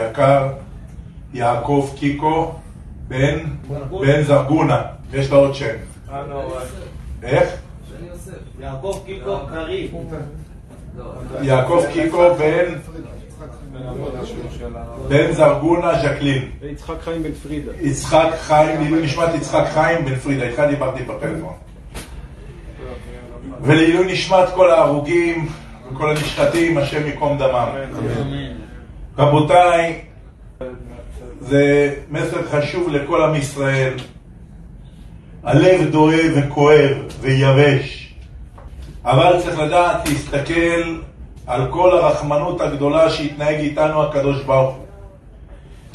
יקר יעקב קיקו בן, בן זרגונה, יש לו עוד שם. איך? יעקב קיקו קריב. יעקב קיקו בן, בן זרגונה ז'קלין. ויצחק חיים בן פרידה. יצחק חיים, לעילוי נשמת יצחק חיים בן פרידה, איתך דיברתי בפלאפון. ולעילוי נשמת כל ההרוגים וכל הנשחטים, השם ייקום דמם. רבותיי, זה מסר חשוב לכל עם ישראל. הלב דואב וכואב ויבש, אבל צריך לדעת להסתכל על כל הרחמנות הגדולה שהתנהג איתנו הקדוש ברוך הוא.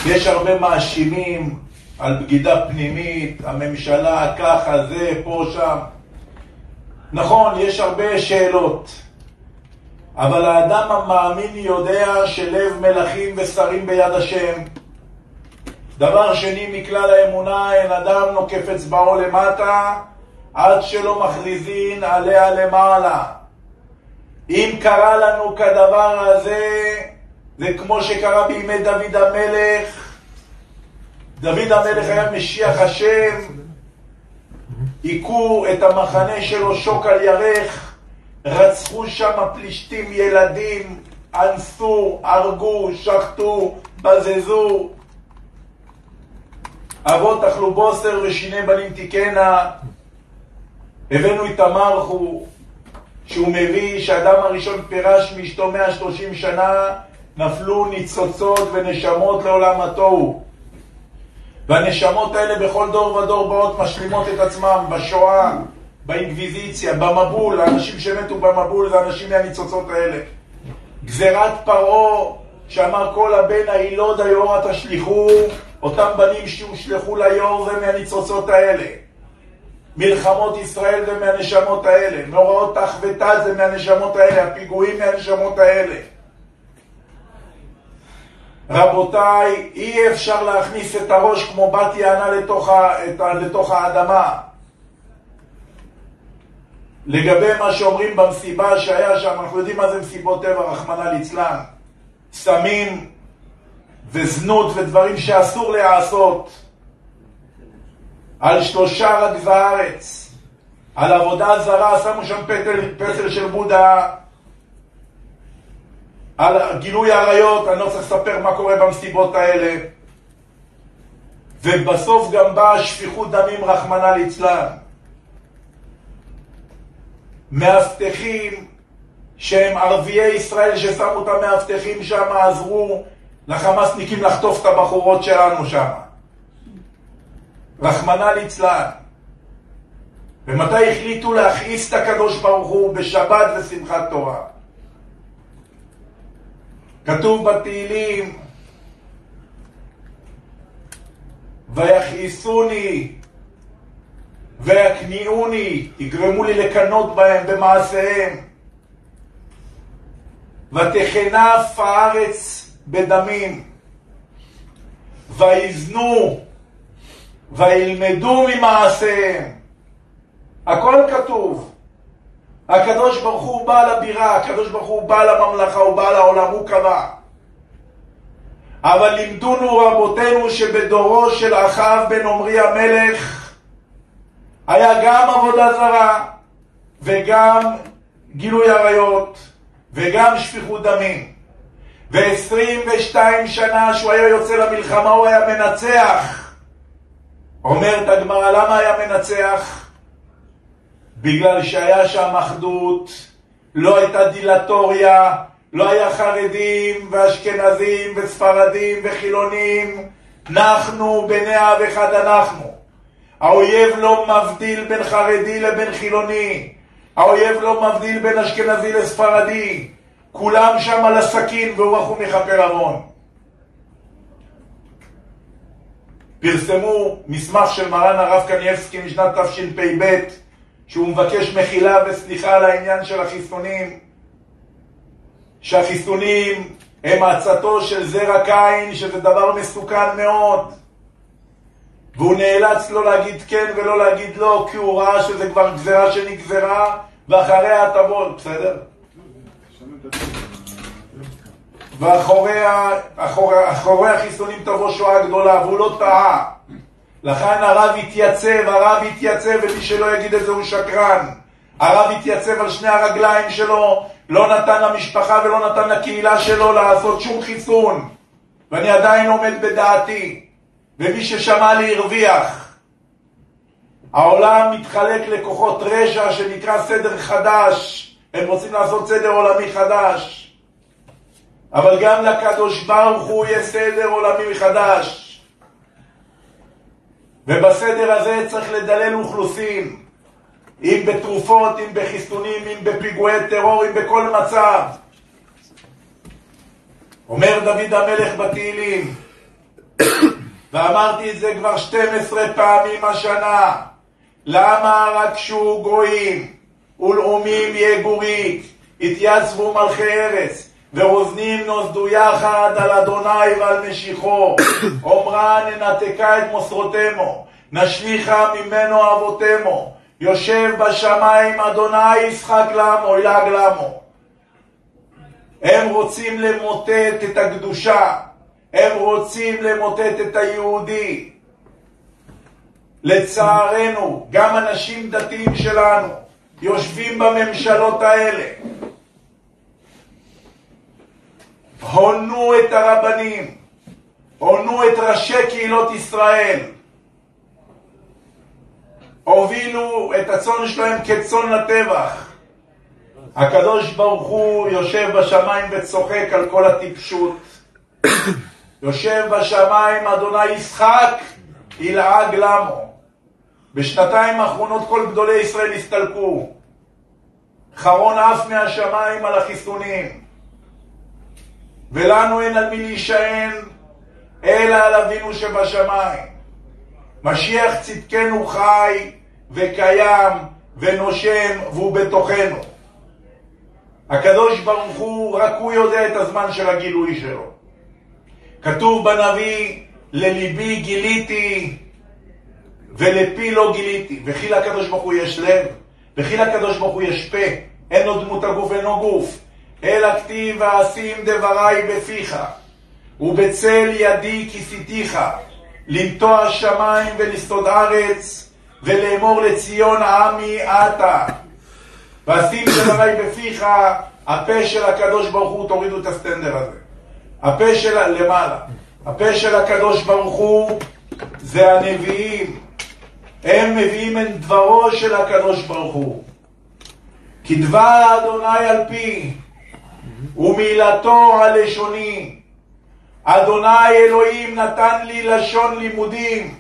יש הרבה מאשימים על בגידה פנימית, הממשלה ככה, זה, פה, שם. נכון, יש הרבה שאלות, אבל האדם המאמין יודע שלב מלכים ושרים ביד השם. דבר שני מכלל האמונה, אין אדם נוקף אצבעו למטה עד שלא מכריזין עליה למעלה. אם קרה לנו כדבר הזה, זה כמו שקרה בימי דוד המלך. דוד המלך היה משיח השם, היכו את המחנה שלו שוק על ירך, רצחו שם פלישתים ילדים, אנסו, הרגו, שחטו, בזזו. אבות אכלו בוסר ושיני בנים תיקנה. הבאנו את המרחו, שהוא מביא שאדם הראשון פירש מאשתו 130 שנה, נפלו ניצוצות ונשמות לעולם התוהו. והנשמות האלה בכל דור ודור באות משלימות את עצמם בשואה, באינקוויזיציה, במבול, האנשים שמתו במבול זה אנשים מהניצוצות האלה. גזירת פרעה שאמר כל הבן הילוד היורה תשליכו, אותם בנים שהושלכו ליאור זה מהניצוצות האלה. מלחמות ישראל זה מהנשמות האלה, מאורעות תח ותת זה מהנשמות האלה, הפיגועים מהנשמות האלה. רבותיי, אי אפשר להכניס את הראש כמו בת יענה לתוך, ה, לתוך האדמה. לגבי מה שאומרים במסיבה שהיה שם, אנחנו יודעים מה זה מסיבות טבע, רחמנא ליצלן. סמים וזנות ודברים שאסור להיעשות. על שלושה רגז הארץ, על עבודה זרה, שמו שם פסל, פסל של בודה, על גילוי עריות, אני לא צריך לספר מה קורה במסיבות האלה. ובסוף גם באה שפיכות דמים רחמנא ליצלן. מאבטחים שהם ערביי ישראל ששמו את המאבטחים שם, עזרו לחמאסניקים לחטוף את הבחורות שלנו שם. רחמנא ליצלן. ומתי החליטו להכעיס את הקדוש ברוך הוא? בשבת ושמחת תורה. כתוב בתהילים, ויכעיסוני ויקניעוני, יגרמו לי לקנות בהם במעשיהם. ותכנף הארץ בדמים, ויזנו, וילמדו ממעשיהם. הכל כתוב. הקדוש ברוך הוא בעל הבירה, הקדוש ברוך הוא בעל הממלכה, הוא בעל העולם, הוא קבע. אבל לימדונו רבותינו שבדורו של אחאב בן עמרי המלך היה גם עבודה זרה וגם גילוי עריות וגם שפיכות דמים. ו-22 שנה שהוא היה יוצא למלחמה הוא היה מנצח. אומרת הגמרא, למה היה מנצח? בגלל שהיה שם אחדות, לא הייתה דילטוריה, לא היה חרדים ואשכנזים וספרדים וחילונים, אנחנו בני אב אחד אנחנו. האויב לא מבדיל בין חרדי לבין חילוני, האויב לא מבדיל בין אשכנזי לספרדי, כולם שם על הסכין והוא מכפר עוון. פרסמו מסמך של מרן הרב קניאבסקי משנת תשפ"ב שהוא מבקש מחילה וסליחה על העניין של החיסונים, שהחיסונים הם עצתו של זרע קין, שזה דבר מסוכן מאוד. והוא נאלץ לא להגיד כן ולא להגיד לא, כי הוא ראה שזה כבר גזירה שנגזרה, ואחריה תבוא, בסדר? ואחורי החיסונים תבוא שואה גדולה, והוא לא טעה. לכן הרב התייצב, הרב התייצב, ומי שלא יגיד את זה הוא שקרן. הרב התייצב על שני הרגליים שלו, לא נתן למשפחה ולא נתן לקהילה שלו לעשות שום חיסון. ואני עדיין עומד בדעתי, ומי ששמע לי הרוויח. העולם מתחלק לכוחות רשע שנקרא סדר חדש, הם רוצים לעשות סדר עולמי חדש. אבל גם לקדוש ברוך הוא יש סדר עולמי חדש. ובסדר הזה צריך לדלל אוכלוסין, אם בתרופות, אם בחיסונים, אם בפיגועי טרור, אם בכל מצב. אומר דוד המלך בתהילים, ואמרתי את זה כבר 12 פעמים השנה, למה רקשו גויים ולאומים יגורית, התייצבו מלכי ארץ, ורוזנים נוסדו יחד על אדוני ועל משיחו. אומרה ננתקה את מוסרותמו, נשליכה ממנו אבותמו. יושב בשמיים אדוני ישחק למו, ילעג למו. הם רוצים למוטט את הקדושה, הם רוצים למוטט את היהודי. לצערנו, גם אנשים דתיים שלנו יושבים בממשלות האלה, הונו את הרבנים, הונו את ראשי קהילות ישראל, הובילו את הצאן שלהם כצאן לטבח. הקדוש ברוך הוא יושב בשמיים וצוחק על כל הטיפשות. יושב בשמיים אדוני ישחק, ילעג למו. בשנתיים האחרונות כל גדולי ישראל הסתלקו. חרון עף מהשמיים על החיסונים. ולנו אין על מי להישען, אלא על אבינו שבשמיים. משיח צדקנו חי וקיים ונושם והוא בתוכנו. הקדוש ברוך הוא, רק הוא יודע את הזמן של הגילוי שלו. כתוב בנביא, לליבי גיליתי ולפי לא גיליתי. וכי לקדוש ברוך הוא יש לב, וכי לקדוש ברוך הוא יש פה, אין לו דמות הגוף, אינו גוף. אלא כתיב ואשים דברי בפיך, ובצל ידי כיסיתיך, לנטוע שמיים ולסתוד ארץ, ולאמור לציון עמי עתה. ואשים דברי בפיך, הפה של הקדוש ברוך הוא, תורידו את הסטנדר הזה. הפה של למעלה. הפה של הקדוש ברוך הוא זה הנביאים. הם מביאים את דברו של הקדוש ברוך הוא. כי דבר אדוני על פי ומילתו הלשוני. אדוני אלוהים נתן לי לשון לימודים,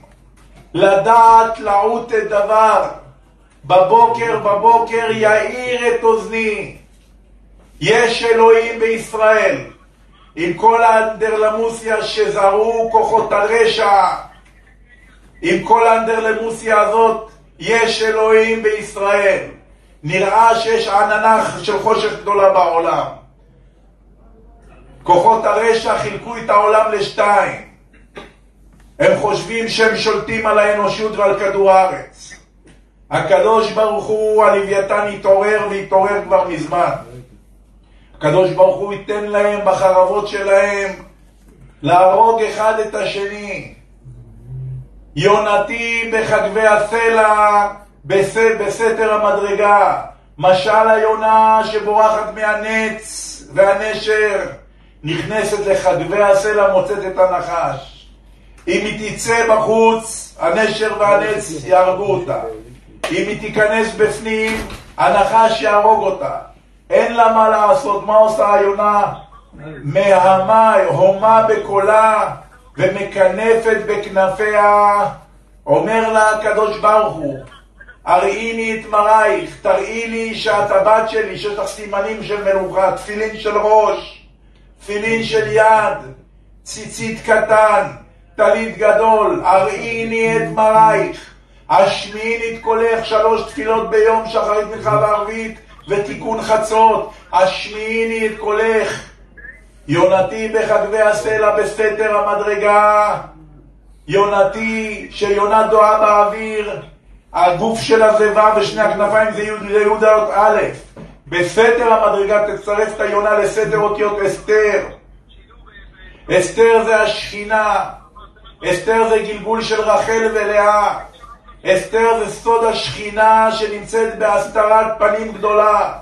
לדעת לעוט את דבר. בבוקר בבוקר יאיר את אוזני. יש אלוהים בישראל, עם כל האנדרלמוסיה שזרו כוחות הרשע, עם כל האנדרלמוסיה הזאת, יש אלוהים בישראל. נראה שיש עננה של חושך גדולה בעולם. כוחות הרשע חילקו את העולם לשתיים. הם חושבים שהם שולטים על האנושות ועל כדור הארץ. הקדוש ברוך הוא, הלוויתן התעורר והתעורר כבר מזמן. הקדוש ברוך הוא ייתן להם בחרבות שלהם להרוג אחד את השני. יונתי בחגבי הסלע בסתר המדרגה. משל היונה שבורחת מהנץ והנשר. נכנסת לחגבי הסלע, מוצאת את הנחש. אם היא תצא בחוץ, הנשר והנץ יהרגו אותה. אם היא תיכנס בפנים, הנחש יהרוג אותה. אין לה מה לעשות, מה עושה היונה? מהמה, הומה בקולה ומקנפת בכנפיה. אומר לה הקדוש ברוך הוא, הראיני את מראייך, תראי לי שאת הבת שלי, שיש לך סימנים של מלוכה, תפילין של ראש. תפילין של יד, ציצית קטן, טלית גדול, הראיני את מרייך, השמיעיני את קולך שלוש תפילות ביום, שחרית מנחה וערבית ותיקון חצות, השמיעיני את קולך, יונתי בחגבי הסלע בסתר המדרגה, יונתי שיונה דואה באוויר, הגוף של הזיבה ושני הכנפיים זה יהודה א', בסתר המדרגה תצרף את היונה לסתר אותיות אסתר. אסתר זה השכינה, אסתר זה גלגול של רחל ולאה, אסתר זה סוד השכינה שנמצאת בהסתרת פנים גדולה,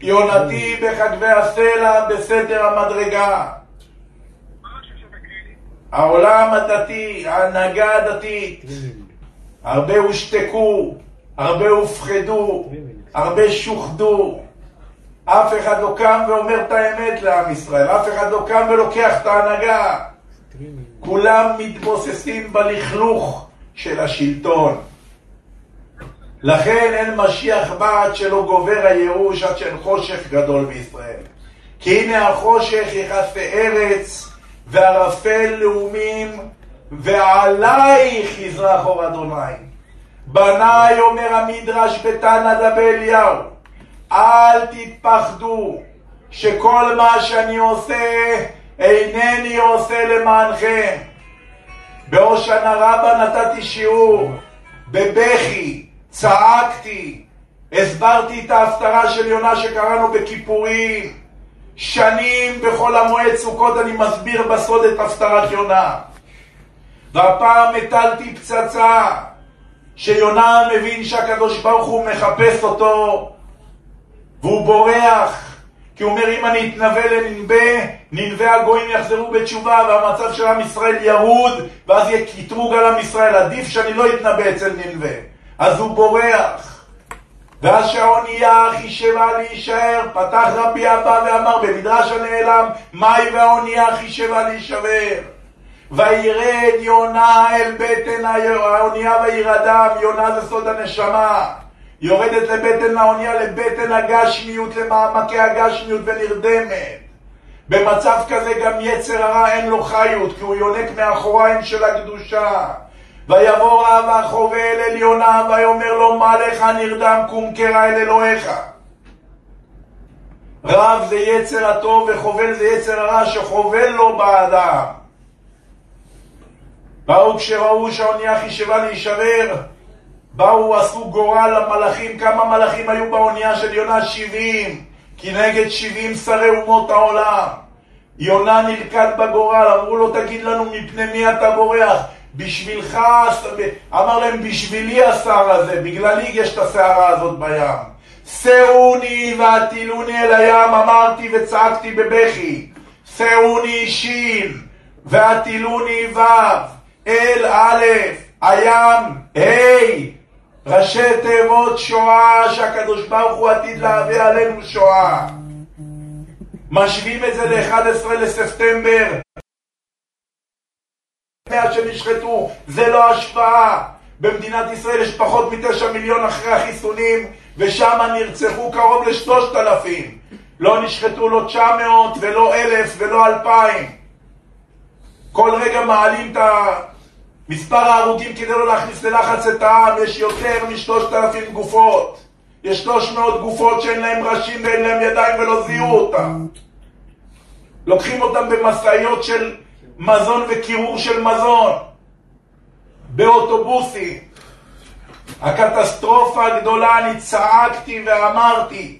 יונתי בחגבי הסלע בסתר המדרגה. העולם הדתי, ההנהגה הדתית, הרבה הושתקו, הרבה הופחדו, הרבה שוחדו. אף אחד לא קם ואומר את האמת לעם ישראל, אף אחד לא קם ולוקח את ההנהגה. כולם מתבוססים בלכלוך של השלטון. לכן אין משיח בא עד שלא גובר הייאוש, עד שאין חושך גדול בישראל. כי הנה החושך יכסה ארץ, וערפל לאומים, ועלייך יזרח אור אדוני. בניי, אומר המדרש בתנא דבי אליהו, אל תתפחדו שכל מה שאני עושה אינני עושה למענכם. בהושענא רבה נתתי שיעור, בבכי, צעקתי, הסברתי את ההפטרה של יונה שקראנו בכיפורים. שנים בחול המועד סוכות אני מסביר בסוד את הפטרת יונה. והפעם הטלתי פצצה שיונה מבין שהקדוש ברוך הוא מחפש אותו והוא בורח כי הוא אומר אם אני אתנבא לנבא, ננבא הגויים יחזרו בתשובה והמצב של עם ישראל ירוד ואז יהיה קטרוג על עם ישראל, עדיף שאני לא אתנבא אצל ננבא אז הוא בורח ואז שהאונייה חישבה להישאר, פתח רבי אבא ואמר במדרש הנעלם, מהי והאונייה חישבה להישבר? וירד יונה אל בטן האונייה וירדם, יונה זה סוד הנשמה. יורדת לבטן האונייה, לבטן הגשמיות, למעמקי הגשמיות ונרדמת. במצב כזה גם יצר הרע אין לו חיות, כי הוא יונק מאחוריים של הקדושה. ויבוא רב החובל אל יונה, ויאמר לו, מה לך נרדם קום קרע אל אלוהיך. רב זה יצר הטוב וחובל זה יצר הרע שחובל לו באדם. באו כשראו שהאונייה חישבה להישבר, באו עשו גורל למלאכים, כמה מלאכים היו באונייה של יונה? שבעים, כנגד שבעים שרי אומות העולם. יונה נלכד בגורל, אמרו לו תגיד לנו מפני מי אתה בורח? בשבילך, אמר להם בשבילי השר הזה, בגללי יש את הסערה הזאת בים. שאוני והטילוני אל הים, אמרתי וצעקתי בבכי. שאוני שין והטילוני ו', אל א', הים ה', ראשי תיבות שואה שהקדוש ברוך הוא עתיד להביא עלינו שואה. משווים את זה ל-11 לספטמבר. מאה שנשחטו, זה לא השפעה. במדינת ישראל יש פחות מתשע מיליון אחרי החיסונים, ושם נרצחו קרוב לשלושת אלפים. לא נשחטו לא תשע מאות ולא אלף ולא אלפיים. כל רגע מעלים את מספר ההרוגים כדי לא להכניס ללחץ את העם, יש יותר משלושת אלפים גופות. יש שלוש מאות גופות שאין להם ראשים ואין להם ידיים ולא זיהו אותם. לוקחים אותם במשאיות של מזון וקירור של מזון, באוטובוסים. הקטסטרופה הגדולה, אני צעקתי ואמרתי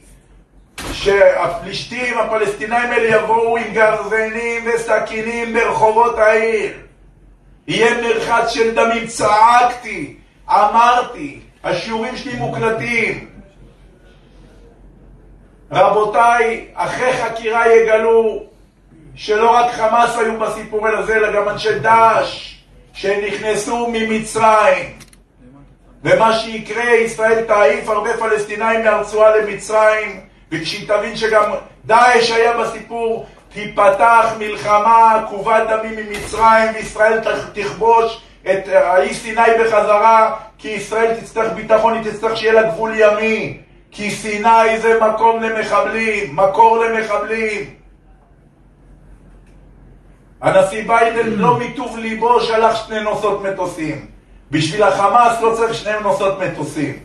שהפלישתים, הפלסטינאים האלה יבואו עם גרזנים וסכינים ברחובות העיר. יהיה מרחץ של דמים. צעקתי, אמרתי, השיעורים שלי מוקלטים. רבותיי, אחרי חקירה יגלו שלא רק חמאס היו בסיפור הזה, אלא גם אנשי דאעש שנכנסו ממצרים. ומה שיקרה, ישראל תעיף הרבה פלסטינאים מהרצועה למצרים, וכשהיא תבין שגם דאעש היה בסיפור, תיפתח מלחמה עקובת דמים ממצרים, וישראל תכבוש את האי סיני בחזרה, כי ישראל תצטרך ביטחון, היא תצטרך שיהיה לה גבול ימי. כי סיני זה מקום למחבלים, מקור למחבלים. הנשיא ביידן לא מטוב ליבו שלח שני נוסעות מטוסים. בשביל החמאס לא צריך שני נוסעות מטוסים.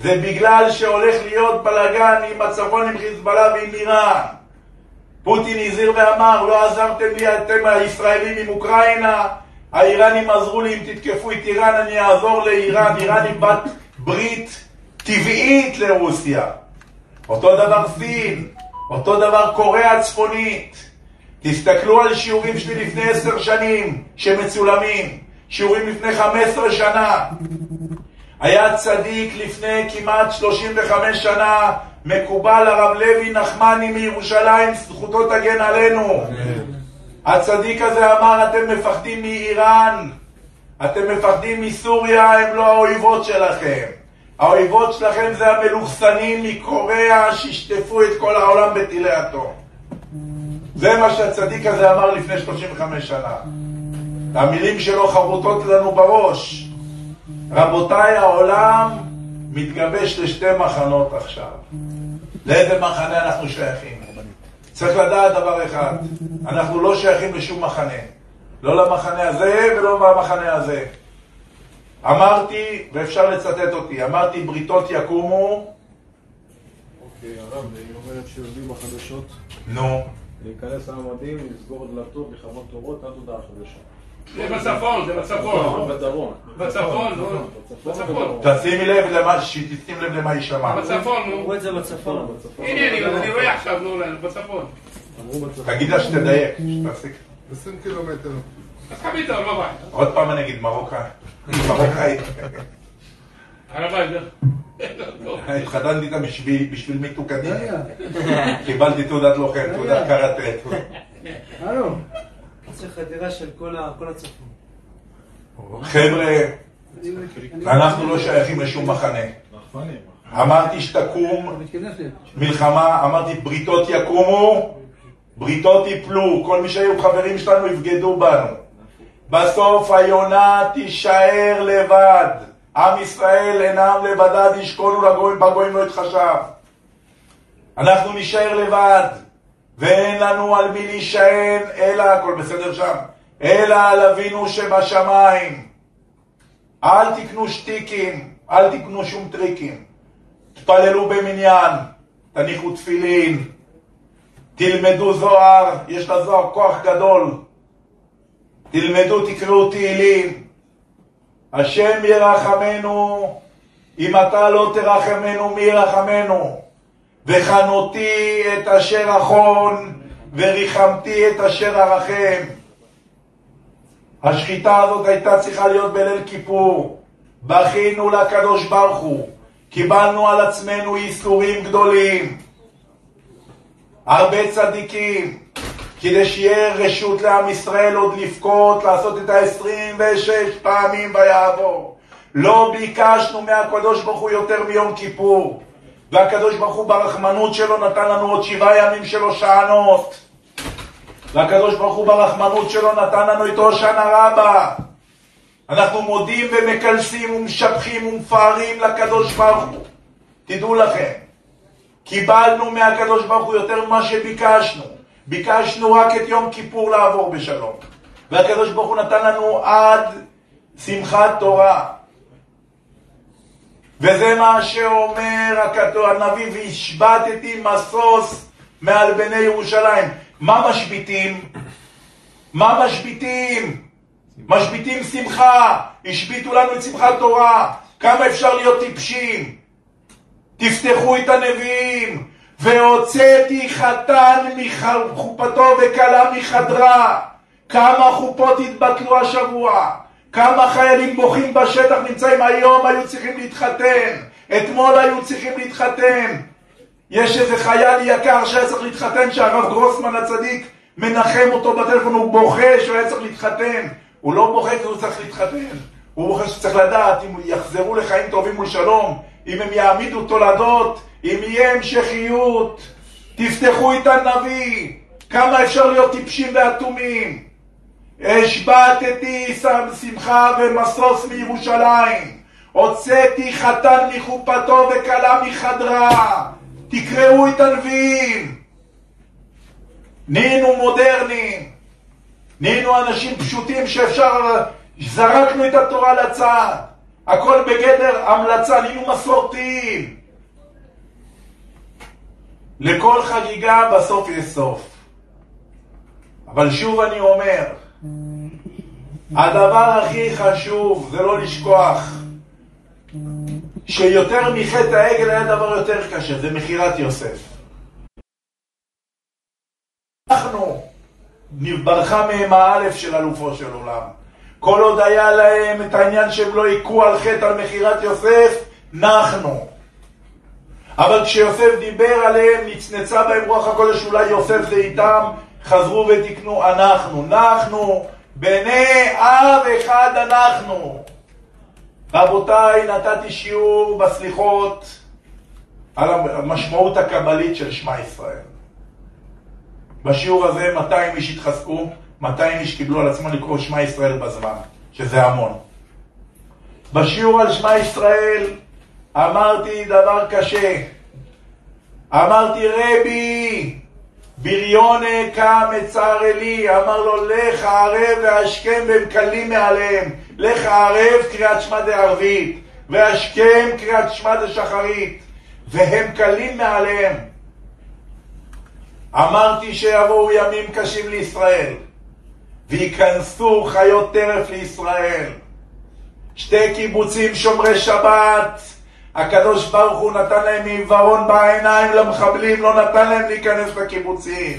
זה בגלל שהולך להיות בלאגן עם הצפון, עם חיזבאללה ועם איראן. פוטין הזהיר ואמר, לא עזרתם לי אתם הישראלים עם אוקראינה, האיראנים עזרו לי, אם תתקפו את איראן אני אעזור לאיראן, איראן היא בת ברית טבעית לרוסיה. אותו דבר סין, אותו דבר קוריאה הצפונית. תסתכלו על שיעורים שלי לפני עשר שנים, שמצולמים, שיעורים לפני חמש עשרה שנה. היה צדיק לפני כמעט שלושים וחמש שנה, מקובל הרב לוי נחמני מירושלים, זכותו תגן עלינו. הצדיק הזה אמר, אתם מפחדים מאיראן, אתם מפחדים מסוריה, הם לא האויבות שלכם. האויבות שלכם זה המלוכסנים מקוריאה שישטפו את כל העולם בטילי אטום. זה מה שהצדיק הזה אמר לפני 35 שנה. המילים שלו חרוטות לנו בראש. רבותיי, העולם מתגבש לשתי מחנות עכשיו. לאיזה מחנה אנחנו שייכים? צריך לדעת דבר אחד, אנחנו לא שייכים לשום מחנה. לא למחנה הזה ולא למחנה הזה. אמרתי, ואפשר לצטט אותי, אמרתי בריתות יקומו. אוקיי, הרב, היא אומרת שיודעים בחדשות נו. להיכנס לממדים, לסגור דלתות, לכבות אורות עד הודעה חדשה. זה בצפון, זה בצפון. בדרום. בצפון, נו. בצפון. תשימי לב למה, שתשים לב למה יישמע. בצפון, נו. אמרו את זה בצפון. הנה, אני רואה עכשיו, נו, בצפון. תגיד לה שתדייק, שתפסיק. 20 קילומטר. אז חבית, לא בבית. עוד פעם אני אגיד מרוקאי. מרוקאי. על הבית, זה. לא. התחתנתי איתה בשביל מתוקנים. קיבלתי תעודת לוחם, תעודת קראטה. הלו, זה חדירה של כל הצפון. חבר'ה, אנחנו לא שייכים לשום מחנה. אמרתי שתקום. מלחמה, אמרתי בריתות יקומו, בריתות יפלו, כל מי שהיו חברים שלנו יבגדו בנו. בסוף היונה תישאר לבד. עם ישראל אינם לבדד ישכונו לגויים, בגויים לא יתחשב. אנחנו נישאר לבד, ואין לנו על מי להישען, אלא, הכל בסדר שם, אלא על אבינו שבשמיים. אל תקנו שטיקים, אל תקנו שום טריקים. תפללו במניין, תניחו תפילין, תלמדו זוהר, יש לזוהר כוח גדול. תלמדו, תקראו תהילים. השם ירחמנו, אם אתה לא תרחמנו, מי ירחמנו? וחנותי את אשר אחון, וריחמתי את אשר ארחם. השחיטה הזאת הייתה צריכה להיות בליל כיפור. בכינו לקדוש ברוך הוא. קיבלנו על עצמנו ייסורים גדולים. הרבה צדיקים, כדי שיהיה רשות לעם ישראל עוד לבכות, לעשות את ה-26 פעמים ויעבור. לא ביקשנו מהקדוש ברוך הוא יותר מיום כיפור. והקדוש ברוך הוא ברחמנות שלו נתן לנו עוד שבעה ימים של הושענות. והקדוש ברוך הוא ברחמנות שלו נתן לנו את הושענא רבה. אנחנו מודים ומקלסים ומשבחים ומפארים לקדוש ברוך הוא. תדעו לכם, קיבלנו מהקדוש ברוך הוא יותר ממה שביקשנו. ביקשנו רק את יום כיפור לעבור בשלום. והקדוש ברוך הוא נתן לנו עד שמחת תורה. וזה מה שאומר הכתוב, הנביא, והשבתתי משוש מעל בני ירושלים. מה משביתים? מה משביתים? משביתים שמחה, השביתו לנו את שמחת תורה. כמה אפשר להיות טיפשים? תפתחו את הנביאים. והוצאתי חתן מחופתו וכלה מחדרה. כמה חופות התבטלו השבוע. כמה חיילים בוכים בשטח נמצאים היום, היו צריכים להתחתן. אתמול היו צריכים להתחתן. יש איזה חייל יקר שהיה צריך להתחתן, שהרב גרוסמן הצדיק מנחם אותו בטלפון, הוא בוכה שהוא היה צריך להתחתן. הוא לא בוכה כי הוא צריך להתחתן. הוא בוכה שצריך לדעת אם יחזרו לחיים טובים ולשלום, אם הם יעמידו תולדות, אם יהיה המשכיות. תפתחו את הנביא. כמה אפשר להיות טיפשים ואטומים? השבתתי שמחה ומשוש מירושלים. הוצאתי חתן מחופתו וכלה מחדרה. תקראו את הנביאים. נהיינו מודרניים. נהיינו אנשים פשוטים שאפשר... זרקנו את התורה לצד. הכל בגדר המלצה, נהיינו מסורתיים. לכל חגיגה בסוף יש סוף. אבל שוב אני אומר, הדבר הכי חשוב זה לא לשכוח שיותר מחטא העגל היה דבר יותר קשה, זה מכירת יוסף. אנחנו ברחה מהם האלף של אלופו של עולם. כל עוד היה להם את העניין שהם לא היכו על חטא על מכירת יוסף, נחנו. אבל כשיוסף דיבר עליהם, נצנצה בהם רוח הקודש, אולי יוסף זה איתם, חזרו ותקנו אנחנו. אנחנו, בני אב אחד אנחנו. רבותיי, נתתי שיעור בסליחות על המשמעות הקבלית של שמע ישראל. בשיעור הזה 200 איש התחזקו, 200 איש קיבלו על עצמם לקרוא שמע ישראל בזמן, שזה המון. בשיעור על שמע ישראל אמרתי דבר קשה. אמרתי רבי, בריונה קם מצר אלי, אמר לו לך ערב והשכם והם קלים מעליהם. לך ערב קריאת שמע דערבית, והשכם קריאת שמע דשחרית, והם קלים מעליהם. אמרתי שיבואו ימים קשים לישראל, וייכנסו חיות טרף לישראל. שתי קיבוצים שומרי שבת, הקדוש ברוך הוא נתן להם עיוורון בעיניים למחבלים, לא נתן להם להיכנס לקיבוצים.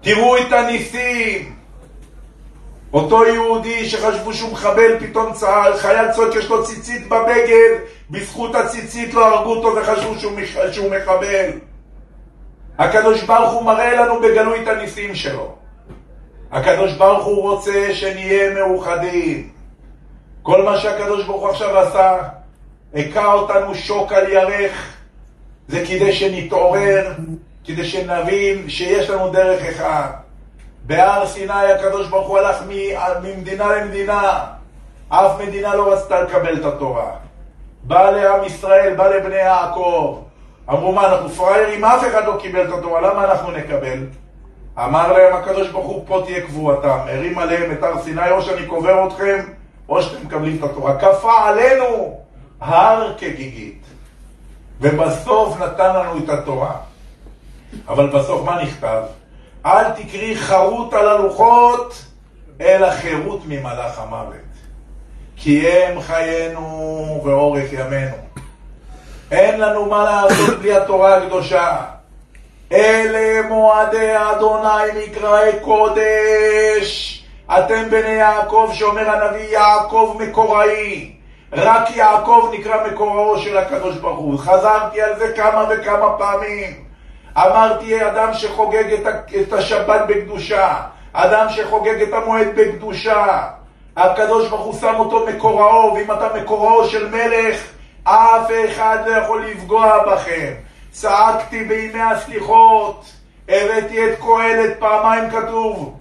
תראו את הניסים. אותו יהודי שחשבו שהוא מחבל, פתאום צהל, חייל צועק יש לו ציצית בבגד, בזכות הציצית לא הרגו אותו וחשבו שהוא, מח... שהוא מחבל. הקדוש ברוך הוא מראה לנו בגלוי את הניסים שלו. הקדוש ברוך הוא רוצה שנהיה מאוחדים. כל מה שהקדוש ברוך הוא עכשיו עשה, הכה אותנו שוק על ירך, זה כדי שנתעורר, כדי שנבין שיש לנו דרך אחד. בהר סיני הקדוש ברוך הוא הלך ממדינה למדינה, אף מדינה לא רצתה לקבל את התורה. בא לעם ישראל, בא לבני יעקב, אמרו מה אנחנו פראיירים, אף אחד לא קיבל את התורה, למה אנחנו נקבל? אמר להם הקדוש ברוך הוא, פה תהיה קבועתם, הרים עליהם את הר סיני, או שאני קובר אתכם, או שאתם מקבלים את התורה. כפה עלינו הר כגיגית. ובסוף נתן לנו את התורה. אבל בסוף מה נכתב? אל תקרי חרוט על הלוחות, אלא חירות ממלאך המוות. כי הם חיינו ואורך ימינו. אין לנו מה לעשות בלי התורה הקדושה. אלה מועדי אדוני מקראי קודש. אתם בני יעקב, שאומר הנביא יעקב מקוראי. רק יעקב נקרא מקוראו של הקדוש ברוך הוא. חזרתי על זה כמה וכמה פעמים. אמרתי, אדם שחוגג את השבת בקדושה, אדם שחוגג את המועד בקדושה, הקדוש ברוך הוא שם אותו מקוראו, ואם אתה מקוראו של מלך, אף אחד לא יכול לפגוע בכם. צעקתי בימי הסליחות, הבאתי את קהלת, פעמיים כתוב,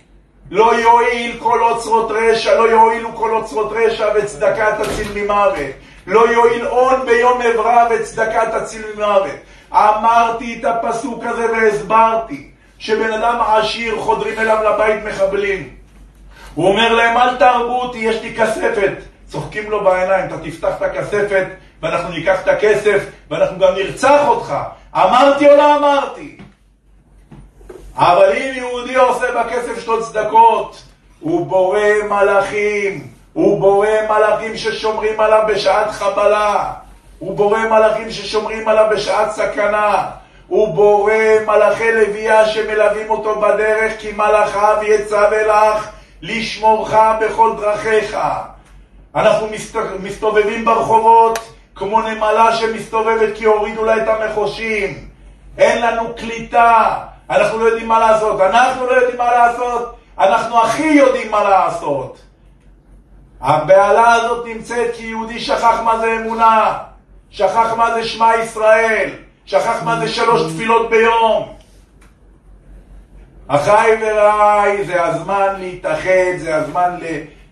לא יועיל כל אוצרות רשע, לא יועילו כל אוצרות רשע וצדקה תציל ממוות. לא יועיל הון ביום עברה וצדקה תציל ממוות. אמרתי את הפסוק הזה והסברתי שבן אדם עשיר חודרים אליו לבית מחבלים. הוא אומר להם אל תהרגו אותי, יש לי כספת. צוחקים לו בעיניים, אתה תפתח את הכספת ואנחנו ניקח את הכסף ואנחנו גם נרצח אותך. אמרתי או לא אמרתי? אבל אם יהודי עושה בכסף שלו צדקות, הוא בורא מלאכים, הוא בורא מלאכים ששומרים עליו בשעת חבלה, הוא בורא מלאכים ששומרים עליו בשעת סכנה, הוא בורא מלאכי לוויה שמלווים אותו בדרך, כי מלאכיו יצווה לך לשמורך בכל דרכיך. אנחנו מסתובבים ברחובות כמו נמלה שמסתובבת כי הורידו לה את המחושים. אין לנו קליטה, אנחנו לא יודעים מה לעשות. אנחנו לא יודעים מה לעשות, אנחנו הכי יודעים מה לעשות. הבהלה הזאת נמצאת כי יהודי שכח מה זה אמונה, שכח מה זה שמע ישראל, שכח מה זה שלוש תפילות ביום. אחיי ורעיי, זה הזמן להתאחד, זה הזמן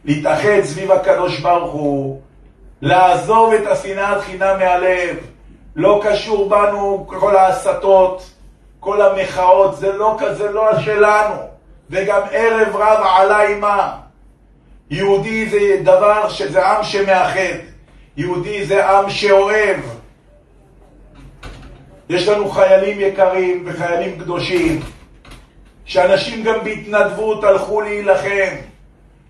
להתאחד סביב הקדוש ברוך הוא, לעזוב את השנאת חינם מהלב. לא קשור בנו כל ההסתות, כל המחאות, זה לא כזה, לא שלנו. וגם ערב רב עלה עימה. יהודי זה דבר, שזה עם שמאחד. יהודי זה עם שאוהב. יש לנו חיילים יקרים וחיילים קדושים, שאנשים גם בהתנדבות הלכו להילחם.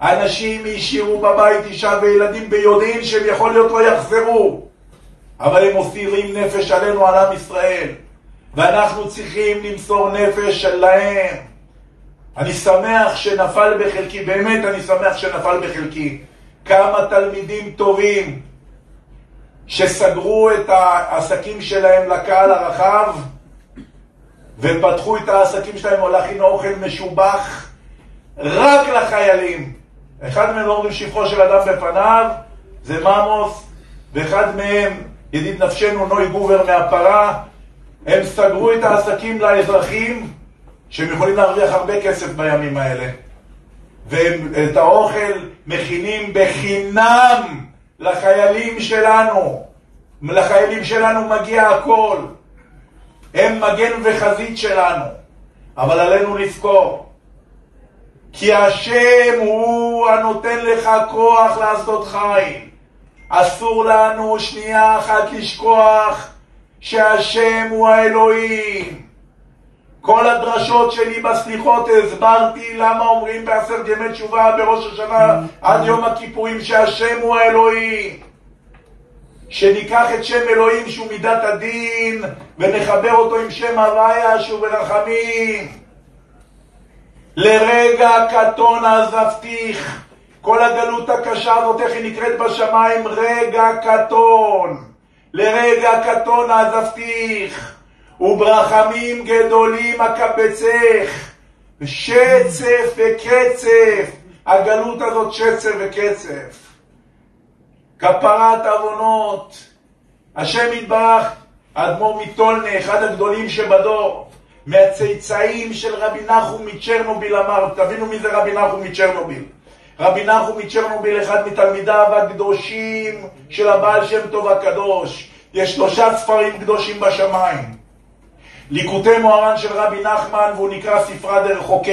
אנשים השאירו בבית אישה וילדים ביודעין שהם יכול להיות לא יחזרו, אבל הם מוסירים נפש עלינו, על עם ישראל, ואנחנו צריכים למסור נפש להם. אני שמח שנפל בחלקי, באמת אני שמח שנפל בחלקי. כמה תלמידים טובים שסגרו את העסקים שלהם לקהל הרחב ופתחו את העסקים שלהם או להכין אוכל משובח רק לחיילים. אחד מהם אומרים שבחו של אדם בפניו, זה ממוס, ואחד מהם, ידיד נפשנו, נוי גובר מהפרה, הם סגרו את העסקים לאזרחים, שהם יכולים להרוויח הרבה כסף בימים האלה. ואת האוכל מכינים בחינם לחיילים שלנו. לחיילים שלנו מגיע הכל. הם מגן וחזית שלנו. אבל עלינו לזכור, כי השם הוא הנותן לך כוח לעשות חיל. אסור לנו שנייה אחת לשכוח שהשם הוא האלוהים. כל הדרשות שלי בסליחות הסברתי למה אומרים בעשרת ימי תשובה בראש השנה עד יום הכיפורים שהשם הוא האלוהים. שניקח את שם אלוהים שהוא מידת הדין ונחבר אותו עם שם הוויה שהוא ברחמים. לרגע קטון עזבתיך. כל הגלות הקשה הזאת, איך היא נקראת בשמיים? רגע קטון. לרגע קטון עזבתיך. וברחמים גדולים אקבצך. שצף וקצף. הגלות הזאת שצף וקצף. כפרת עוונות. השם יתברך, האדמו"ר מטולנה, אחד הגדולים שבדור, מהצאצאים של רבי נחום מצ'רנוביל אמר, תבינו מי זה רבי נחום מצ'רנוביל. רבי נחום מצ'רנוביל, אחד מתלמידיו הקדושים של הבעל שם טוב הקדוש. יש שלושה ספרים קדושים בשמיים. ליקוטי מוהר"ן של רבי נחמן, והוא נקרא ספרה דרחוקה.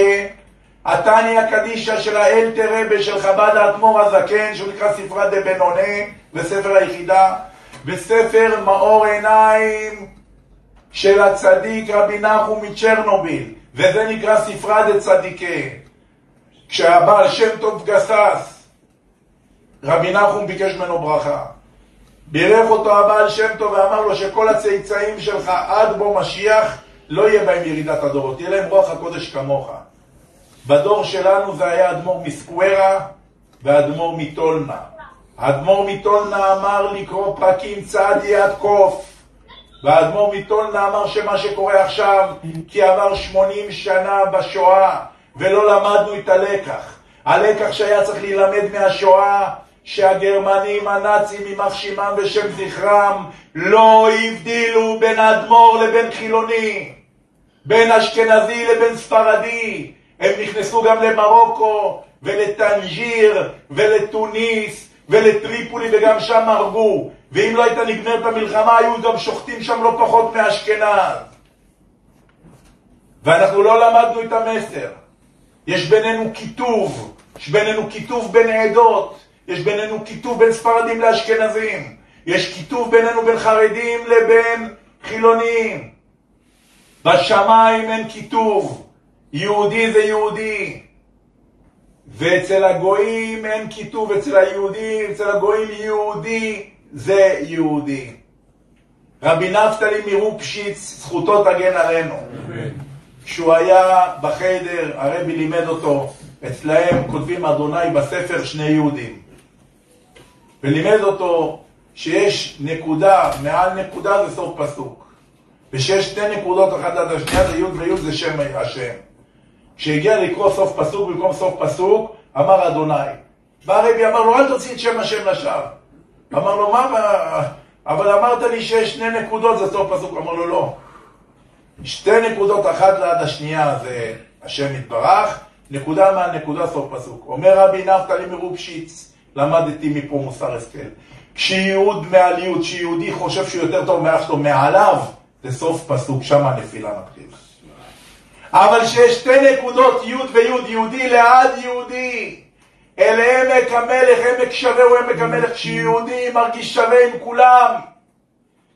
התניא קדישא של האלתר רבה של חב"ד האדמו"ר הזקן, שהוא נקרא ספרה דה בנונה, וספר היחידה, וספר מאור עיניים של הצדיק רבי נחום מצ'רנוביל, וזה נקרא ספרה דה צדיקה. כשהבעל שם טוב גסס, רבי נחום ביקש ממנו ברכה. בירך אותו הבעל שם טוב ואמר לו שכל הצאצאים שלך עד בוא משיח לא יהיה בהם ירידת הדורות, יהיה להם רוח הקודש כמוך. בדור שלנו זה היה אדמו"ר מסקוורה ואדמו"ר מטולנה. האדמו"ר מטולנה אמר לקרוא פרקים צדי עד קוף. והאדמו"ר מטולנה אמר שמה שקורה עכשיו, כי עבר 80 שנה בשואה ולא למדנו את הלקח. הלקח שהיה צריך להילמד מהשואה, שהגרמנים הנאצים, יימח שמם ושם זכרם, לא הבדילו בין אדמו"ר לבין חילוני, בין אשכנזי לבין ספרדי. הם נכנסו גם למרוקו ולטנג'יר ולטוניס ולטריפולי וגם שם הרגו. ואם לא הייתה נגמרת המלחמה, היו גם שוחטים שם לא פחות מאשכנז. ואנחנו לא למדנו את המסר. יש בינינו קיטוב, יש בינינו קיטוב בין עדות, יש בינינו קיטוב בין ספרדים לאשכנזים, יש קיטוב בינינו בין חרדים לבין חילונים. בשמיים אין קיטוב, יהודי זה יהודי. ואצל הגויים אין קיטוב, אצל היהודים, אצל הגויים יהודי זה יהודי. רבי נפתלי מרופשיץ, זכותו תגן עלינו. כשהוא היה בחדר, הרבי לימד אותו, אצלהם כותבים אדוני בספר שני יהודים. ולימד אותו שיש נקודה, מעל נקודה זה סוף פסוק. ושיש שתי נקודות אחת עד השנייה, זה י' וי' זה שם השם. כשהגיע לקרוא סוף פסוק במקום סוף פסוק, אמר אדוני. בא הרבי אמר לו, אל תוציא את שם השם לשווא. אמר לו, מה, אבל אמרת לי שיש שני נקודות, זה סוף פסוק. אמר לו, לא. שתי נקודות אחת ליד השנייה זה השם יתברך, נקודה מהנקודה סוף פסוק. אומר רבי נפתלי מרופשיץ, למדתי מפה מוסר השכל. כשיהוד מעל יהוד, כשיהודי חושב שהוא יותר טוב מאח שלו מעליו, זה סוף פסוק, שם הנפילה מתחילה. אבל שיש שתי נקודות, י' וי', יהודי ליד יהודי. אל עמק המלך, עמק שווה הוא עמק המלך, כשיהודי מרגיש שווה עם כולם.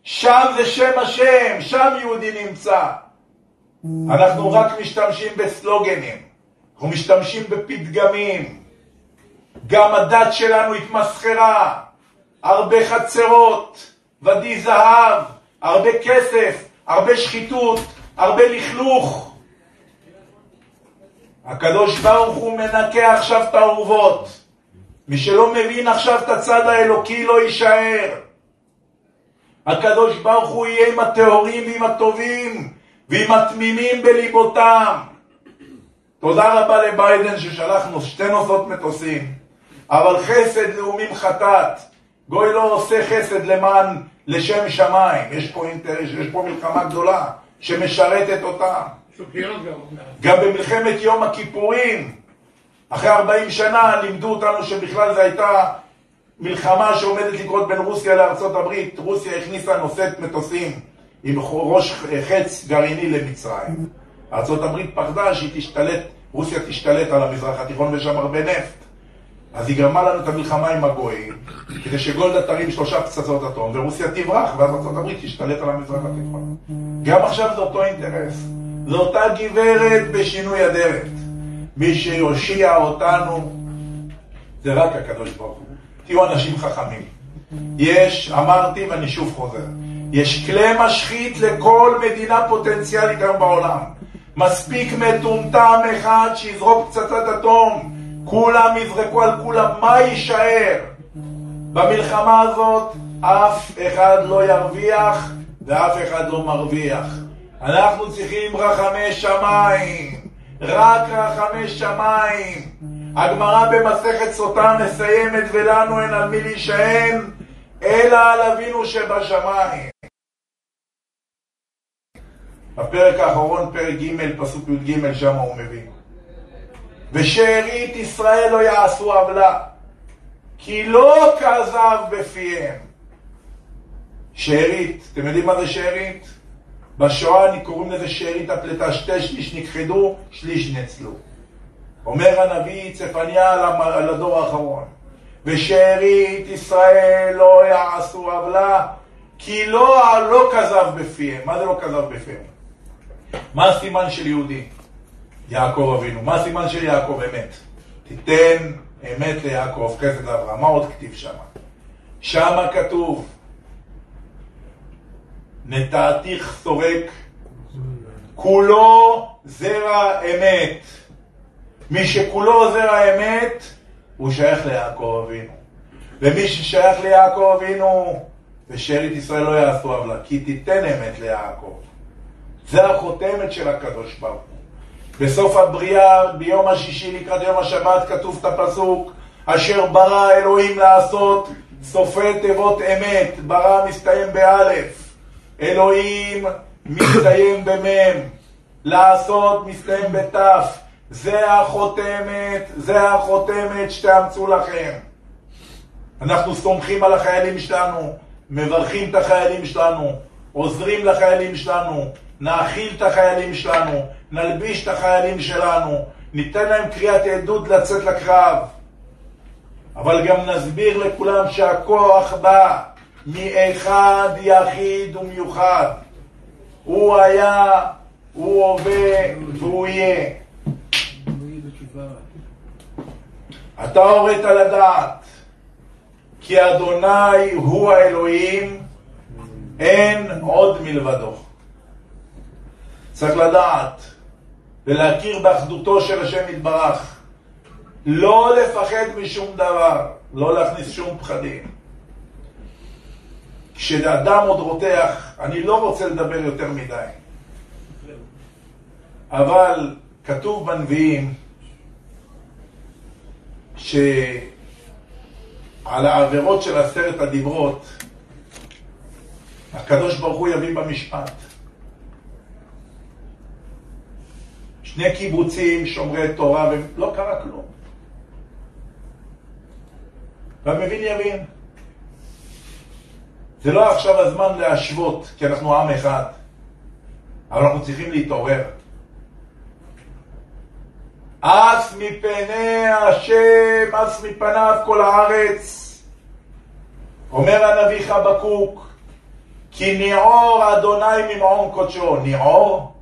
שם זה שם השם, שם יהודי נמצא. אנחנו רק משתמשים בסלוגנים, אנחנו משתמשים בפתגמים. גם הדת שלנו התמסחרה, הרבה חצרות, ודי זהב, הרבה כסף, הרבה שחיתות, הרבה לכלוך. הקדוש ברוך הוא מנקה עכשיו את האורוות. מי שלא מבין עכשיו את הצד האלוקי לא יישאר. הקדוש ברוך הוא יהיה עם הטהורים ועם הטובים ועם התמימים בליבותם. תודה רבה לביידן ששלחנו שתי נוסעות מטוסים, אבל חסד לאומים חטאת. גוי לא עושה חסד למען, לשם שמיים. יש פה אינטרס, יש פה מלחמה גדולה שמשרתת אותם. גם. במלחמת יום הכיפורים, אחרי 40 שנה לימדו אותנו שבכלל זו הייתה מלחמה שעומדת לקרות בין רוסיה לארצות הברית. רוסיה הכניסה נושאת מטוסים עם ראש חץ גרעיני למצרים. ארצות הברית פחדה שהיא תשתלט, רוסיה תשתלט על המזרח התיכון ויש שם הרבה נפט. אז היא גרמה לנו את המלחמה עם הגויים, כדי שגולדה תרים שלושה פצצות אטום, ורוסיה תברח, ואז הברית תשתלט על המזרח התיכון. גם עכשיו זה אותו אינטרס. זו אותה גברת בשינוי אדרת. מי שיושיע אותנו זה רק הקדוש ברוך הוא. תהיו אנשים חכמים. יש, אמרתי ואני שוב חוזר, יש כלי משחית לכל מדינה פוטנציאלית היום בעולם. מספיק מטומטם אחד שיזרוק פצצת אטום, כולם יזרקו על כולם, מה יישאר? במלחמה הזאת אף אחד לא ירוויח ואף אחד לא מרוויח. אנחנו צריכים רחמי שמיים, רק רחמי שמיים. הגמרא במסכת סוטה מסיימת ולנו אין על מי להישען, אלא על אבינו שבשמיים. בפרק האחרון, פרק ג', פסוק י"ג, שם הוא מביא. ושארית ישראל לא יעשו עוולה, כי לא כזב בפיהם. שארית, אתם יודעים מה זה שארית? בשואה אני קוראים לזה שארית הפלטה, שתי שליש נכחדו, שליש נצלו. אומר הנביא צפניה על הדור האחרון, ושארית ישראל לא יעשו עוולה, כי לא, לא כזב בפיהם. מה זה לא כזב בפיהם? מה הסימן של יהודי? יעקב אבינו. מה הסימן של יעקב אמת? תיתן אמת ליעקב, חסד לאברהם. מה עוד כתיב שם? שמה כתוב, נטעתיך סורק, כולו זרע אמת. מי שכולו זרע אמת, הוא שייך ליעקב אבינו. ומי ששייך ליעקב אבינו, ושארית ישראל לא יעשו עוולה, כי תיתן אמת ליעקב. זה החותמת של הקדוש ברוך הוא. בסוף הבריאה, ביום השישי לקראת יום השבת, כתוב את הפסוק, אשר ברא אלוהים לעשות סופי תיבות אמת, ברא מסתיים באלף, אלוהים מסתיים במם, לעשות מסתיים בתף, זה החותמת, זה החותמת שתאמצו לכם. אנחנו סומכים על החיילים שלנו, מברכים את החיילים שלנו, עוזרים לחיילים שלנו, נאכיל את החיילים שלנו, נלביש את החיילים שלנו, ניתן להם קריאת עדות לצאת לקרב. אבל גם נסביר לכולם שהכוח בא מאחד יחיד ומיוחד. הוא היה, הוא הווה והוא יהיה. אתה הורית לדעת כי אדוני הוא האלוהים, אין עוד מלבדו. צריך לדעת ולהכיר באחדותו של השם יתברך. לא לפחד משום דבר, לא להכניס שום פחדים. כשאדם עוד רותח, אני לא רוצה לדבר יותר מדי, אבל כתוב בנביאים שעל העבירות של עשרת הדיברות הקדוש ברוך הוא יביא במשפט. שני קיבוצים שומרי תורה ולא קרה כלום. והמבין יבין. זה לא עכשיו הזמן להשוות, כי אנחנו עם אחד. אבל אנחנו צריכים להתעורר. אס מפני השם, אס מפניו כל הארץ. אומר הנביא חבקוק, כי ניעור אדוני ממעון קודשו. ניעור?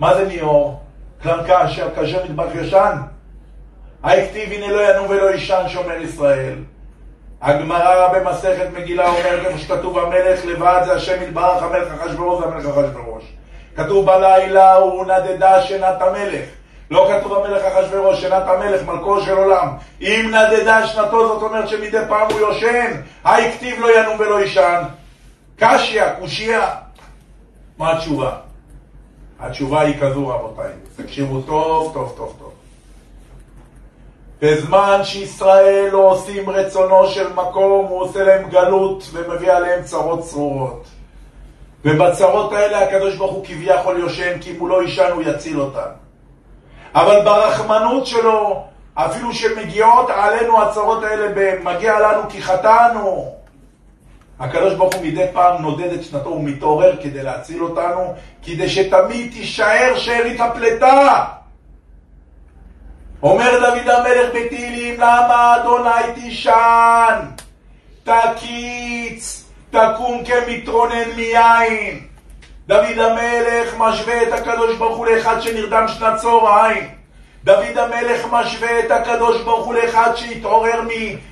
מה זה ניעור? כלל כאשר, כאשר מטבח ישן? הכתיב הנה לא ינום ולא יישן שומר ישראל. הגמרא במסכת מגילה אומרת איפה שכתוב המלך לבד זה השם יתברך המלך אחשוורוש המלך אחשוורוש. כתוב בלילה הוא נדדה שנת המלך. לא כתוב המלך אחשורוש, שנת המלך, מלכו של עולם. אם נדדה שנתו, זאת אומרת שמדי פעם הוא יושן. היי כתיב לא ינום ולא יישן. קשיא, קושייה. מה התשובה? התשובה היא כזו, רבותיי. תקשיבו טוב, טוב, טוב, טוב. בזמן שישראל לא עושים רצונו של מקום, הוא עושה להם גלות ומביא עליהם צרות צרורות. ובצרות האלה הקדוש ברוך הוא כביכול יושן, כי אם הוא לא יישן הוא יציל אותם. אבל ברחמנות שלו, אפילו שמגיעות עלינו הצרות האלה, מגיע לנו כי חטאנו. הקדוש ברוך הוא מדי פעם נודד את שנתו ומתעורר כדי להציל אותנו, כדי שתמיד תישאר שארית הפלטה. אומר דוד המלך בתהילים, למה אדוני תישן? תקיץ, תקום כמתרונן מיין. דוד המלך משווה את הקדוש ברוך הוא לאחד שנרדם שנת צהריים. דוד המלך משווה את הקדוש ברוך הוא לאחד שהתעורר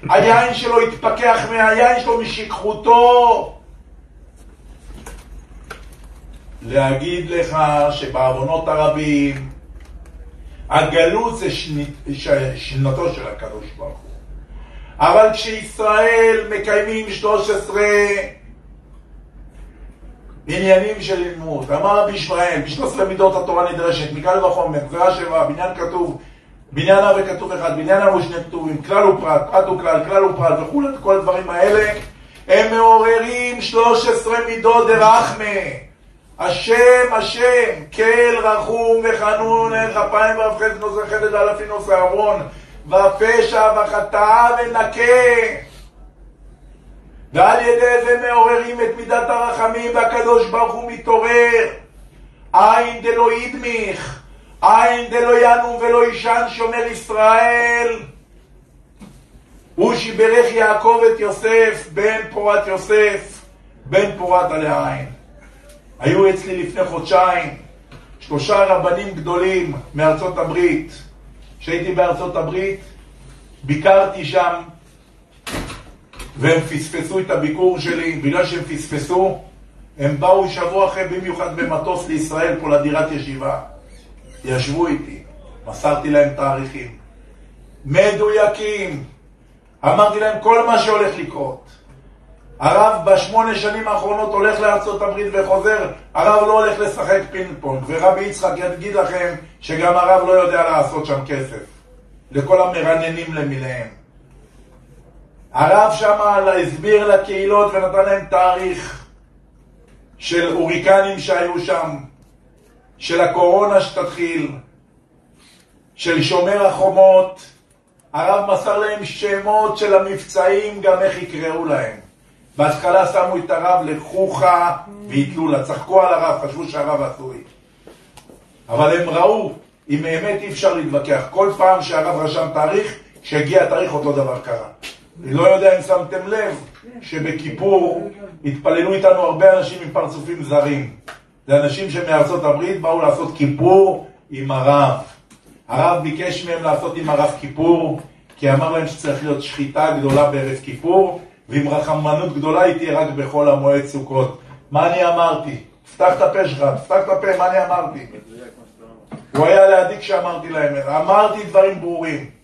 מהיין שלו, התפכח מהיין שלו, משכחותו. להגיד לך שבעוונות הרבים הגלות זה שנתו של הקדוש ברוך הוא. אבל כשישראל מקיימים 13 עניינים של לימוד, אמר רבי ישמעאל, ב-13 מידות התורה נדרשת, מקל וחומר, גזירה שבע, בניין כתוב, בניין אבי כתוב אחד, בניין אבו שני כתובים, כלל ופרט, פרט וכלל, כלל ופרט וכולי, כל הדברים האלה, הם מעוררים 13 מידות דרחמה. השם, השם, כל רחום וחנון, אין כפיים ואף חסד נושא חסד אפי נושא עוון, והפשע והחטאה ונקה. ועל ידי זה מעוררים את מידת הרחמים והקדוש ברוך הוא מתעורר. עין דלא ידמיך, עין דלא ינום ולא יישן שומר ישראל. הוא שברך יעקב את יוסף, בן פורת יוסף, בן פורת עלי עין. היו אצלי לפני חודשיים שלושה רבנים גדולים מארצות הברית. כשהייתי בארצות הברית, ביקרתי שם, והם פספסו את הביקור שלי. בגלל שהם פספסו, הם באו שבוע אחרי במיוחד במטוס לישראל פה לדירת ישיבה. ישבו איתי, מסרתי להם תאריכים. מדויקים. אמרתי להם כל מה שהולך לקרות. הרב בשמונה שנים האחרונות הולך לארצות הברית וחוזר, הרב לא הולך לשחק פינג פונג, ורבי יצחק יגיד לכם שגם הרב לא יודע לעשות שם כסף, לכל המרננים למיניהם. הרב שמה הסביר לקהילות ונתן להם תאריך של הוריקנים שהיו שם, של הקורונה שתתחיל, של שומר החומות, הרב מסר להם שמות של המבצעים, גם איך יקראו להם. בהתחלה שמו את הרב לחוכה והתלו לה, צחקו על הרב, חשבו שהרב עשוי. אבל הם ראו, אם באמת אי אפשר להתווכח. כל פעם שהרב רשם תאריך, כשהגיע התאריך אותו דבר קרה. אני לא יודע אם שמתם לב שבכיפור התפללו איתנו הרבה אנשים עם פרצופים זרים. זה אנשים שמארצות הברית באו לעשות כיפור עם הרב. הרב ביקש מהם לעשות עם הרב כיפור, כי אמר להם שצריך להיות שחיטה גדולה בערב כיפור, ועם רחמנות גדולה היא תהיה רק בחול המועד סוכות. מה אני אמרתי? פתח את הפה שלך, פתח את הפה, מה אני אמרתי? הוא היה לידי כשאמרתי להם, אמרתי דברים ברורים.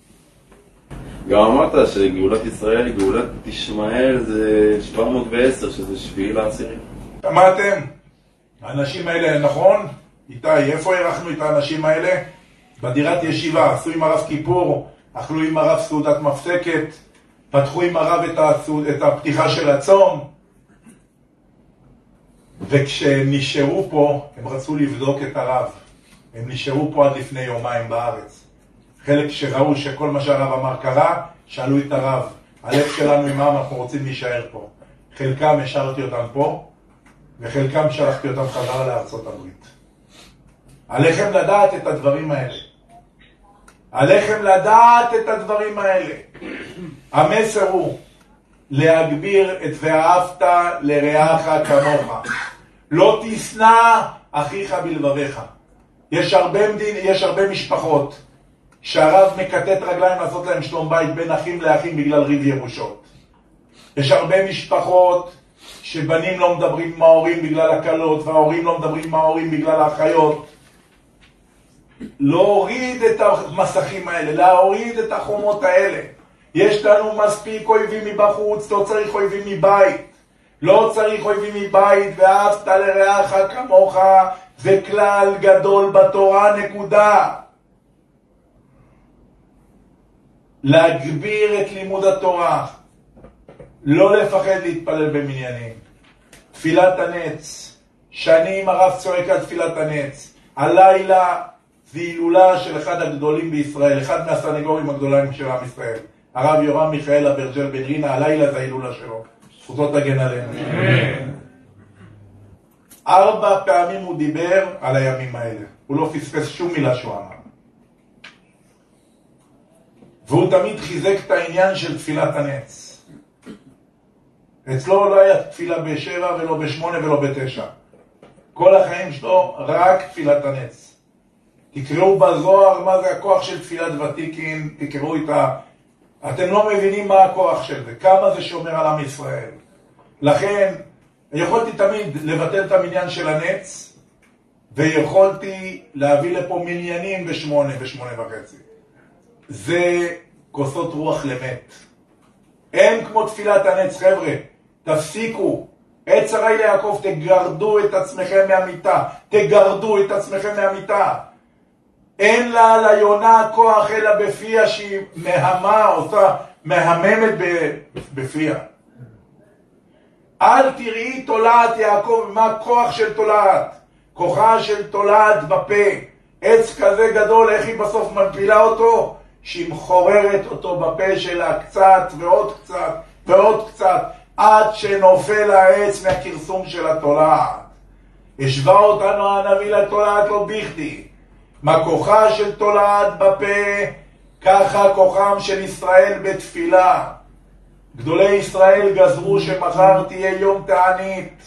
גם אמרת שגאולת ישראל, גאולת ישמעאל זה 710, שזה שביעי לעשירי. שמעתם? האנשים האלה, נכון? איתי, איפה אירחנו את האנשים האלה? בדירת ישיבה, עשו עם הרב כיפור, אכלו עם הרב סעודת מפסקת, פתחו עם הרב את, הסעוד, את הפתיחה של הצום, וכשהם נשארו פה, הם רצו לבדוק את הרב. הם נשארו פה עד לפני יומיים בארץ. חלק שראו שכל מה שהרב אמר קרה, שאלו את הרב, הלב שלנו עם העם, אנחנו רוצים להישאר פה. חלקם השארתי אותם פה, וחלקם שלחתי אותם חזרה לארצות הברית. עליכם לדעת את הדברים האלה. עליכם לדעת את הדברים האלה. המסר הוא להגביר את ואהבת לרעך כמוך. לא תשנא אחיך בלבביך. יש הרבה, מדין, יש הרבה משפחות שהרב מקטט רגליים לעשות להם שלום בית בין אחים לאחים בגלל ריב ירושות. יש הרבה משפחות שבנים לא מדברים עם ההורים בגלל הקלות וההורים לא מדברים עם ההורים בגלל האחיות. להוריד את המסכים האלה, להוריד את החומות האלה. יש לנו מספיק אויבים מבחוץ, לא צריך אויבים מבית. לא צריך אויבים מבית, ואהבת לרעך כמוך, זה כלל גדול בתורה, נקודה. להגביר את לימוד התורה, לא לפחד להתפלל במניינים. תפילת הנץ, שנים הרב צועק על תפילת הנץ. הלילה זה הילולה של אחד הגדולים בישראל, אחד מהסנגורים הגדולים של עם ישראל. הרב יורם מיכאל אברג'ל בן רינה, הלילה זה ההילולה שלו. זכותו תגן עלינו. ארבע פעמים הוא דיבר על הימים האלה. הוא לא פספס שום מילה שהוא אמר. והוא תמיד חיזק את העניין של תפילת הנץ. אצלו לא היה תפילה בשבע ולא בשמונה ולא בתשע. כל החיים שלו רק תפילת הנץ. תקראו בזוהר מה זה הכוח של תפילת ותיקין, תקראו את ה... אתם לא מבינים מה הכוח של זה, כמה זה שומר על עם ישראל. לכן, יכולתי תמיד לבטל את המניין של הנץ, ויכולתי להביא לפה מניינים בשמונה ושמונה וחצי. זה כוסות רוח למת. אין כמו תפילת הנץ, חבר'ה, תפסיקו. עת שרי ליעקב, תגרדו את עצמכם מהמיטה, תגרדו את עצמכם מהמיטה. אין לה ליונה כוח אלא בפיה שהיא מהמה, עושה, מהממת בפיה. אל תראי תולעת יעקב, מה הכוח של תולעת? כוחה של תולעת בפה. עץ כזה גדול, איך היא בסוף מפילה אותו? שהיא מחוררת אותו בפה שלה קצת ועוד קצת ועוד קצת, עד שנופל העץ מהכרסום של התולעת. השווה אותנו הנביא לתולעת לא בכדי. מה כוחה של תולעת בפה, ככה כוחם של ישראל בתפילה. גדולי ישראל גזרו שמחר תהיה יום תענית.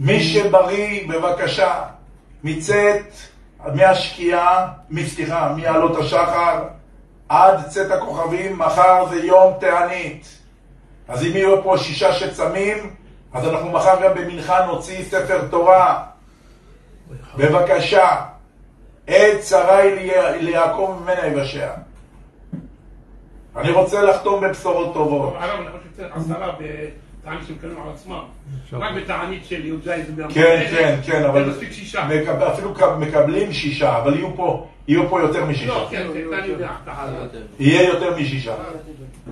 מי שבריא, בבקשה, מצאת, מהשקיעה, סליחה, מעלות השחר, עד צאת הכוכבים, מחר זה יום תענית. אז אם יהיו פה שישה שצמים, אז אנחנו מחר גם במנחה נוציא ספר תורה. בבקשה, עת שרי ליעקב ממנה יבשע. אני רוצה לחתום בבשורות טובות. בתענית שמקבלים על עצמם. רק בתענית של י"ז כן, כן, כן, אבל... זה מספיק שישה. מקב- אפילו מקבלים שישה, אבל יהיו פה, יהיו פה יותר משישה. לא, כן, כן, אני יודע. זה. יהיה יותר משישה.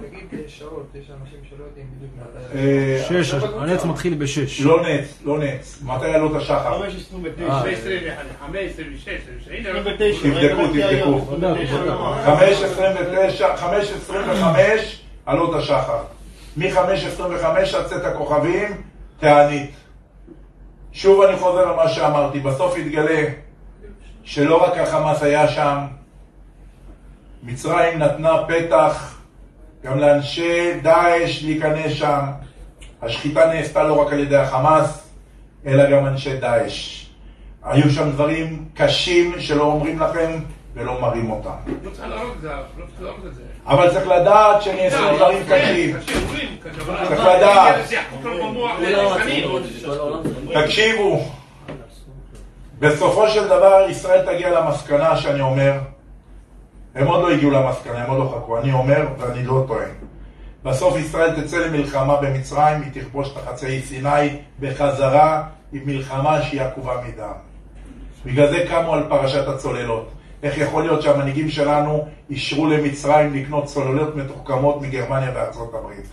תגיד שעות, יש אנשים שלא יודעים בדיוק אה, שש, הנץ מתחיל בשש. לא נץ, לא נץ. מתי עלות השחר? 5.29. אה. 15, 15, 16, הנה, לא- תבדקו, תבדקו. חמש עשרים ותשע, חמש עשרים וחמש, עלות השחר. מחמש עשרים וחמש עד צאת הכוכבים, תענית. שוב אני חוזר על מה שאמרתי, בסוף יתגלה שלא רק החמאס היה שם, מצרים נתנה פתח גם לאנשי דאעש להיכנס שם. השחיטה נעשתה לא רק על ידי החמאס, אלא גם אנשי דאעש. היו שם דברים קשים שלא אומרים לכם ולא מראים אותם. לא לא. אבל צריך לדעת שנעשו לא, דברים כן, קשים. צריך לדעת. תקשיבו, בסופו של דבר ישראל תגיע למסקנה שאני אומר, הם עוד לא הגיעו למסקנה, הם עוד לא חכו, אני אומר ואני לא טוען. בסוף ישראל תצא למלחמה במצרים, היא תכבוש את החצאי סיני בחזרה עם מלחמה שהיא עקובה מדם. בגלל זה קמו על פרשת הצוללות. איך יכול להיות שהמנהיגים שלנו אישרו למצרים לקנות צוללות מתוחכמות מגרמניה וארצות הברית?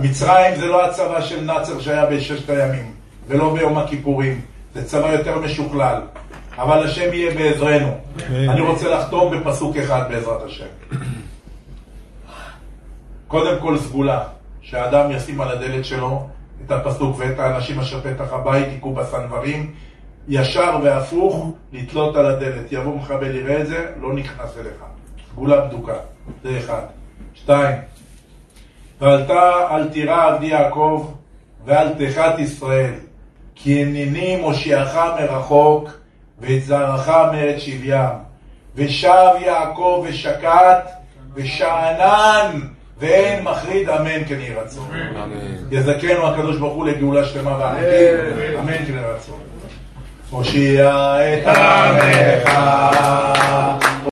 מצרים זה לא הצבא של נאצר שהיה בששת הימים, ולא ביום הכיפורים. זה צבא יותר משוכלל. אבל השם יהיה בעזרנו. אני רוצה לחתום בפסוק אחד בעזרת השם. קודם כל סגולה, שהאדם ישים על הדלת שלו את הפסוק ואת האנשים אשר פתח הבית היכו בסנוורים, ישר והפוך לתלות על הדלת. יבוא מחבל יראה את זה, לא נכנס אליך. סגולה בדוקה, זה אחד. שתיים, ועלתה אל תירא עבדי יעקב ואל תחת ישראל, כי הנני מושיעך מרחוק ואת זרעך מאת שבים. ושב יעקב ושקט ושאנן ואין מחריד אמן כן יהי רצון. יזכנו הקדוש ברוך הוא לגאולה שלמה ואמיתית, אמן כן יהי רצון. Moshiach et Amecha.